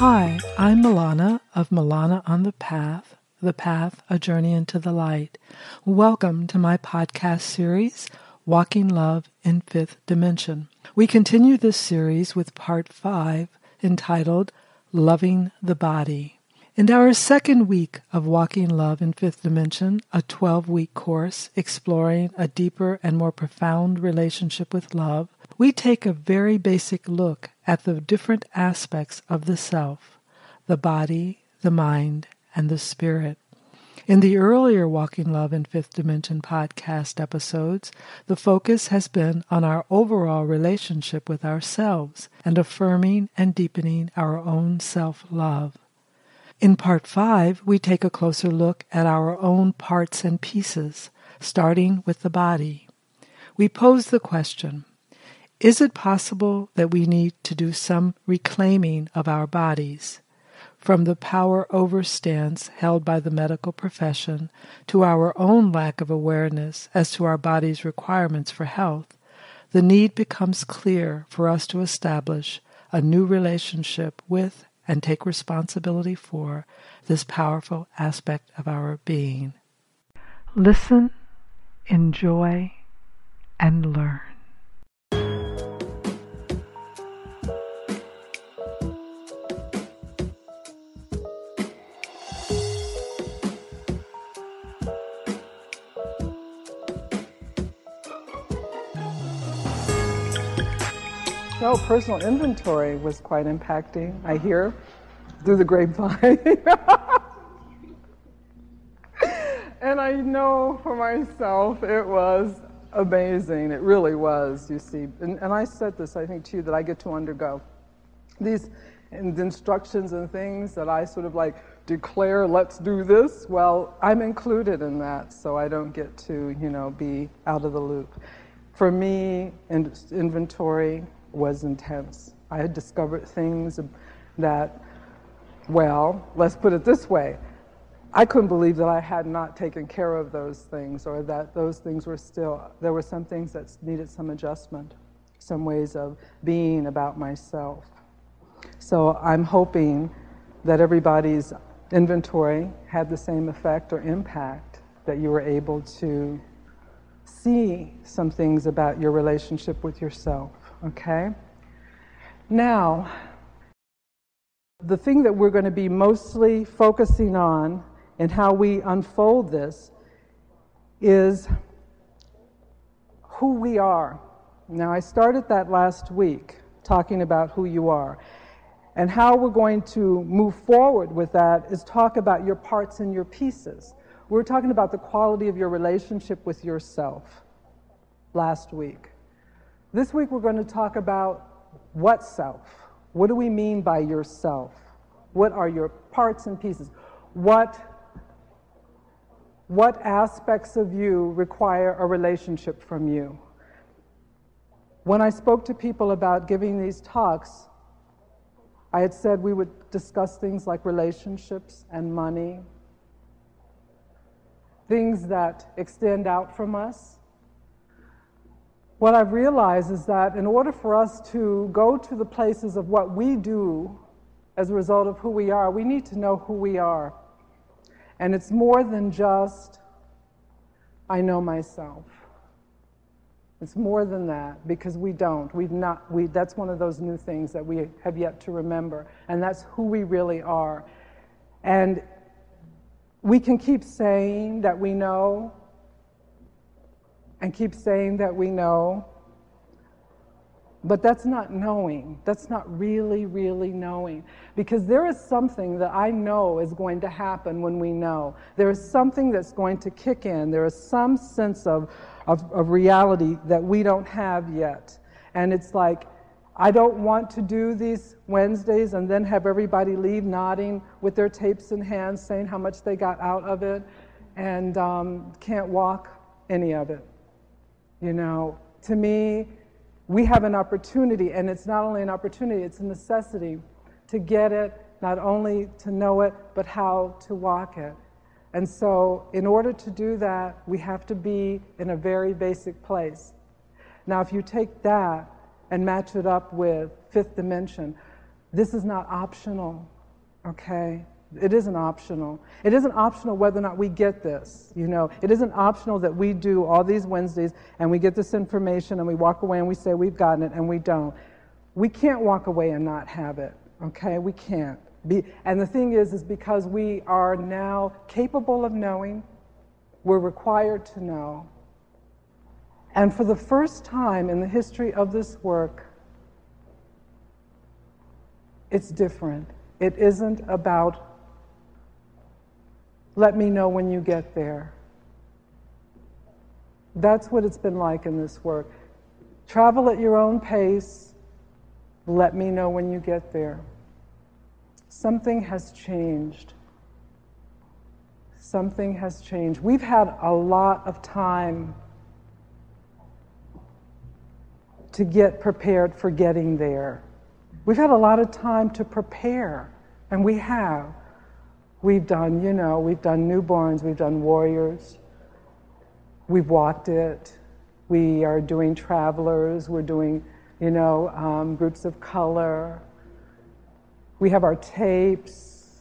Hi, I'm Melana of Melana on the Path, The Path, A Journey into the Light. Welcome to my podcast series, Walking Love in Fifth Dimension. We continue this series with part five, entitled Loving the Body. In our second week of Walking Love in Fifth Dimension, a 12 week course exploring a deeper and more profound relationship with love, we take a very basic look at the different aspects of the self the body, the mind, and the spirit. In the earlier Walking Love in Fifth Dimension podcast episodes, the focus has been on our overall relationship with ourselves and affirming and deepening our own self love. In part five, we take a closer look at our own parts and pieces, starting with the body. We pose the question is it possible that we need to do some reclaiming of our bodies? From the power over stance held by the medical profession to our own lack of awareness as to our body's requirements for health, the need becomes clear for us to establish a new relationship with and take responsibility for this powerful aspect of our being. Listen, enjoy, and learn. So personal inventory was quite impacting, I hear, through the grapevine. and I know for myself it was amazing. It really was, you see. And, and I said this, I think, to you, that I get to undergo these instructions and things that I sort of like declare, let's do this. Well, I'm included in that, so I don't get to, you know, be out of the loop. For me, in, inventory, was intense. I had discovered things that, well, let's put it this way I couldn't believe that I had not taken care of those things or that those things were still, there were some things that needed some adjustment, some ways of being about myself. So I'm hoping that everybody's inventory had the same effect or impact, that you were able to see some things about your relationship with yourself. Okay? Now, the thing that we're going to be mostly focusing on and how we unfold this is who we are. Now, I started that last week talking about who you are. And how we're going to move forward with that is talk about your parts and your pieces. We were talking about the quality of your relationship with yourself last week. This week we're going to talk about what self. What do we mean by yourself? What are your parts and pieces? What, what aspects of you require a relationship from you? When I spoke to people about giving these talks, I had said we would discuss things like relationships and money, things that extend out from us what I've realized is that in order for us to go to the places of what we do as a result of who we are, we need to know who we are. And it's more than just, I know myself. It's more than that because we don't. We've not, we, that's one of those new things that we have yet to remember. And that's who we really are. And we can keep saying that we know, and keep saying that we know. But that's not knowing. That's not really, really knowing. Because there is something that I know is going to happen when we know. There is something that's going to kick in. There is some sense of, of, of reality that we don't have yet. And it's like, I don't want to do these Wednesdays and then have everybody leave nodding with their tapes in hand, saying how much they got out of it, and um, can't walk any of it. You know, to me, we have an opportunity, and it's not only an opportunity, it's a necessity to get it, not only to know it, but how to walk it. And so, in order to do that, we have to be in a very basic place. Now, if you take that and match it up with fifth dimension, This is not optional, okay? It isn't optional. It isn't optional whether or not we get this. You know, it isn't optional that we do all these Wednesdays and we get this information and we walk away and we say we've gotten it and we don't. We can't walk away and not have it. Okay, we can't. Be, and the thing is, is because we are now capable of knowing, we're required to know. And for the first time in the history of this work, it's different. It isn't about let me know when you get there. That's what it's been like in this work. Travel at your own pace. Let me know when you get there. Something has changed. Something has changed. We've had a lot of time to get prepared for getting there. We've had a lot of time to prepare, and we have. We've done, you know, we've done newborns, we've done warriors, we've walked it, we are doing travelers, we're doing, you know, um, groups of color, we have our tapes,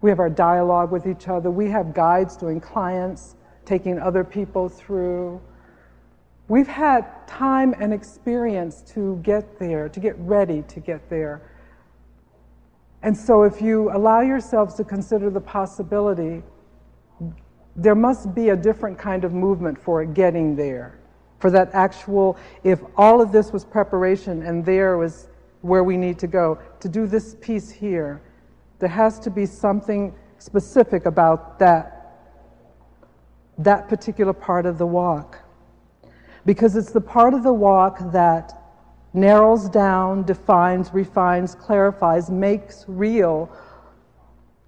we have our dialogue with each other, we have guides doing clients, taking other people through. We've had time and experience to get there, to get ready to get there. And so, if you allow yourselves to consider the possibility, there must be a different kind of movement for getting there. For that actual, if all of this was preparation and there was where we need to go, to do this piece here, there has to be something specific about that, that particular part of the walk. Because it's the part of the walk that narrows down, defines, refines, clarifies, makes real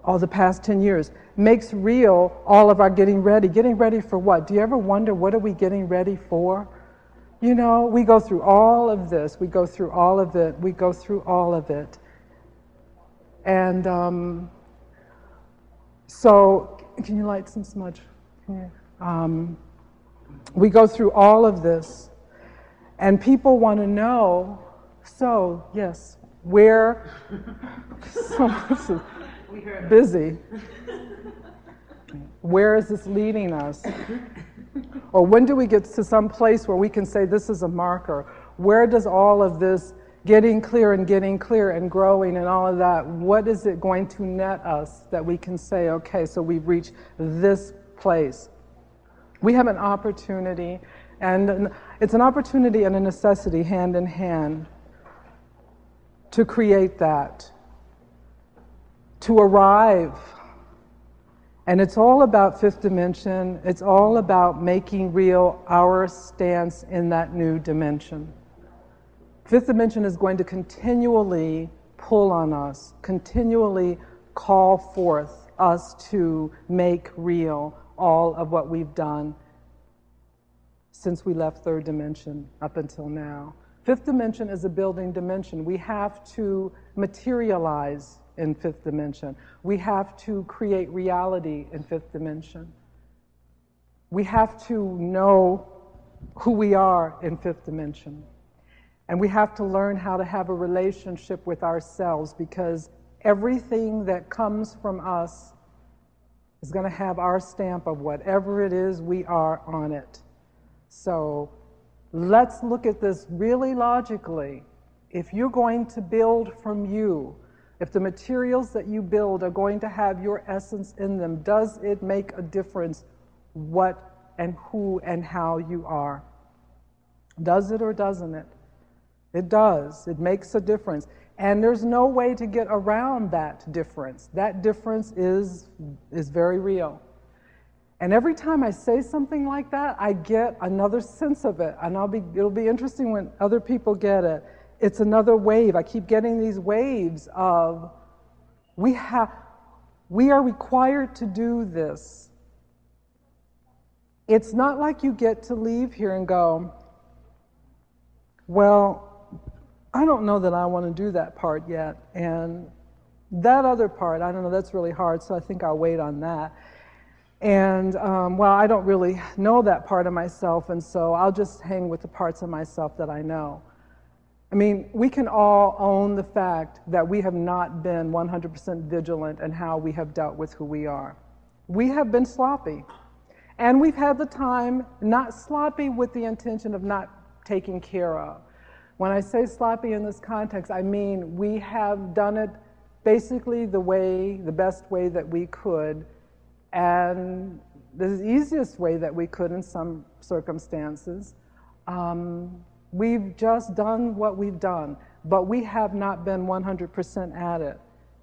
all the past 10 years, makes real all of our getting ready. Getting ready for what? Do you ever wonder what are we getting ready for? You know, we go through all of this, we go through all of it, we go through all of it. And um, so, can you light some smudge? Um, we go through all of this and people want to know, so, yes, where, so this is busy. Where is this leading us? Or when do we get to some place where we can say this is a marker? Where does all of this getting clear and getting clear and growing and all of that, what is it going to net us that we can say, okay, so we've reached this place? We have an opportunity and it's an opportunity and a necessity hand in hand to create that, to arrive. And it's all about fifth dimension, it's all about making real our stance in that new dimension. Fifth dimension is going to continually pull on us, continually call forth us to make real all of what we've done since we left third dimension up until now. Fifth dimension is a building dimension. We have to materialize in fifth dimension. We have to create reality in fifth dimension. We have to know who we are in fifth dimension. And we have to learn how to have a relationship with ourselves because everything that comes from us is going to have our stamp of whatever it is we are on it. So let's look at this really logically. If you're going to build from you, if the materials that you build are going to have your essence in them, does it make a difference what and who and how you are? Does it or doesn't it? It does. It makes a difference. And there's no way to get around that difference. That difference is, is very real. And every time I say something like that, I get another sense of it. And I'll be, it'll be interesting when other people get it. It's another wave. I keep getting these waves of we, have, we are required to do this. It's not like you get to leave here and go, well, I don't know that I want to do that part yet. And that other part, I don't know, that's really hard, so I think I'll wait on that. And um, well, I don't really know that part of myself, and so I'll just hang with the parts of myself that I know. I mean, we can all own the fact that we have not been 100% vigilant in how we have dealt with who we are. We have been sloppy. And we've had the time, not sloppy with the intention of not taking care of. When I say sloppy in this context, I mean we have done it basically the way, the best way that we could, and the easiest way that we could in some circumstances. Um, we've just done what we've done, but we have not been 100% at it.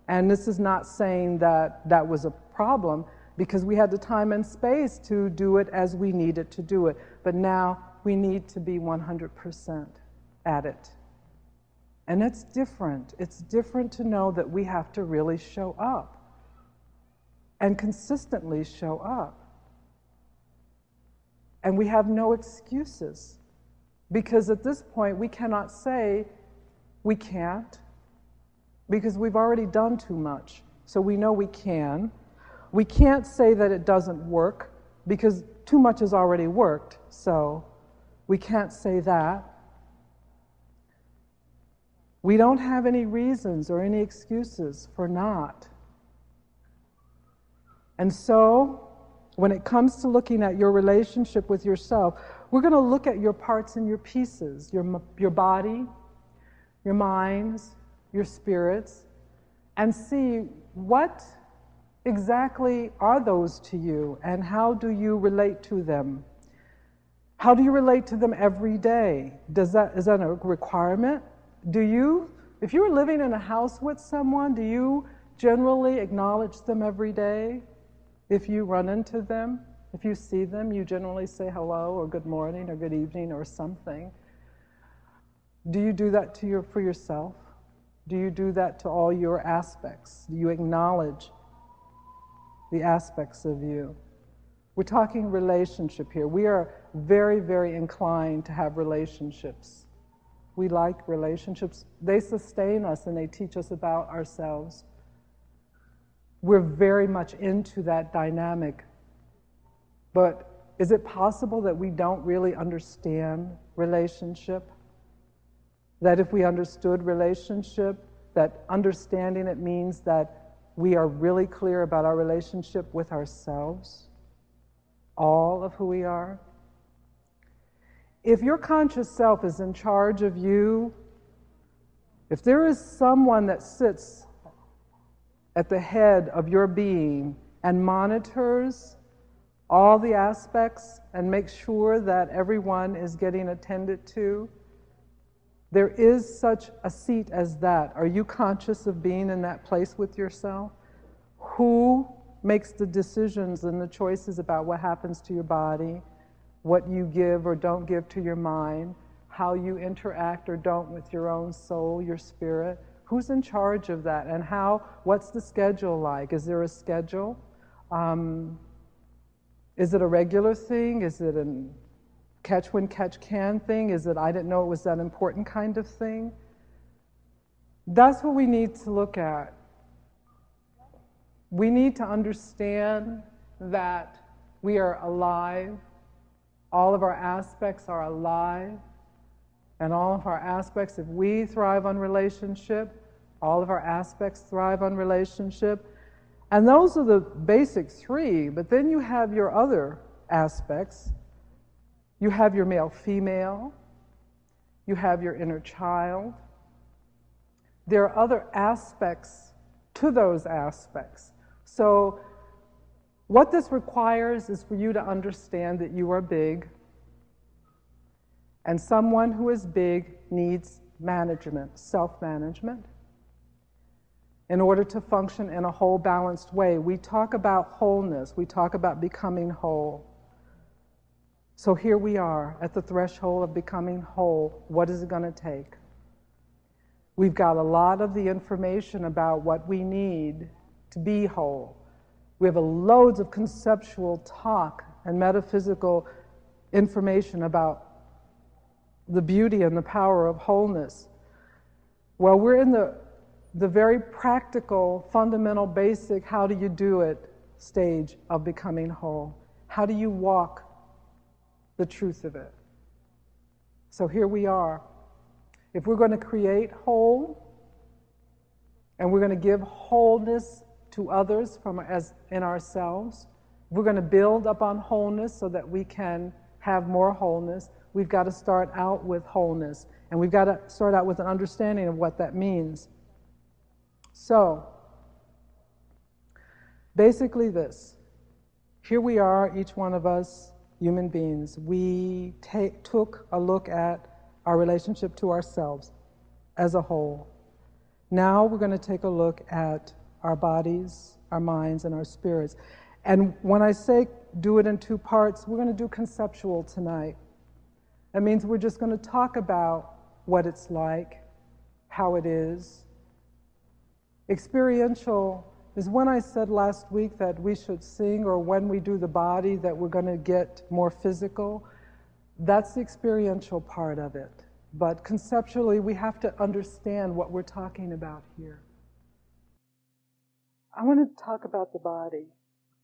And this is not saying that that was a problem because we had the time and space to do it as we needed to do it. But now we need to be 100% at it. And it's different. It's different to know that we have to really show up and consistently show up. And we have no excuses because at this point we cannot say we can't because we've already done too much. So we know we can. We can't say that it doesn't work because too much has already worked. So we can't say that. We don't have any reasons or any excuses for not. And so, when it comes to looking at your relationship with yourself, we're going to look at your parts and your pieces your, your body, your minds, your spirits, and see what exactly are those to you and how do you relate to them? How do you relate to them every day? Does that, is that a requirement? Do you, if you're living in a house with someone, do you generally acknowledge them every day? If you run into them, if you see them, you generally say hello or good morning or good evening or something. Do you do that to your, for yourself? Do you do that to all your aspects? Do you acknowledge the aspects of you? We're talking relationship here. We are very, very inclined to have relationships. We like relationships. They sustain us and they teach us about ourselves. We're very much into that dynamic. But is it possible that we don't really understand relationship? That if we understood relationship, that understanding it means that we are really clear about our relationship with ourselves, all of who we are? if your conscious self is in charge of you, if there is someone that sits at the head of your being and monitors all the aspects and makes sure that everyone is getting attended to, there is such a seat as that. Are you conscious of being in that place with yourself? Who makes the decisions and the choices about what happens to your body? what you give or don't give to your mind, how you interact or don't with your own soul, your spirit. Who's in charge of that? And how, what's the schedule like? Is there a schedule? Um, is it a regular thing? Is it a catch when catch can thing? Is it I didn't know it was that important kind of thing? That's what we need to look at. We need to understand that we are alive all of our aspects are alive, and all of our aspects, if we thrive on relationship, all of our aspects thrive on relationship. And those are the basic three, but then you have your other aspects. You have your male female, you have your inner child. There are other aspects to those aspects. So what this requires is for you to understand that you are big, and someone who is big needs management, self management. In order to function in a whole, balanced way, we talk about wholeness, we talk about becoming whole. So here we are at the threshold of becoming whole. What is it going to take? We've got a lot of the information about what we need to be whole. We have loads of conceptual talk and metaphysical information about the beauty and the power of wholeness. Well, we're in the, the very practical, fundamental, basic, how do you do it stage of becoming whole. How do you walk the truth of it? So here we are. If we're going to create whole, and we're going to give wholeness to others from as in ourselves, we're going to build upon wholeness so that we can have more wholeness. We've got to start out with wholeness, and we've got to start out with an understanding of what that means. So, basically, this here we are, each one of us, human beings. We take, took a look at our relationship to ourselves as a whole. Now we're going to take a look at our bodies, our minds, and our spirits. And when I say do it in two parts, we're going to do conceptual tonight. That means we're just going to talk about what it's like, how it is. Experiential is when I said last week that we should sing, or when we do the body, that we're going to get more physical. That's the experiential part of it. But conceptually, we have to understand what we're talking about here. I want to talk about the body.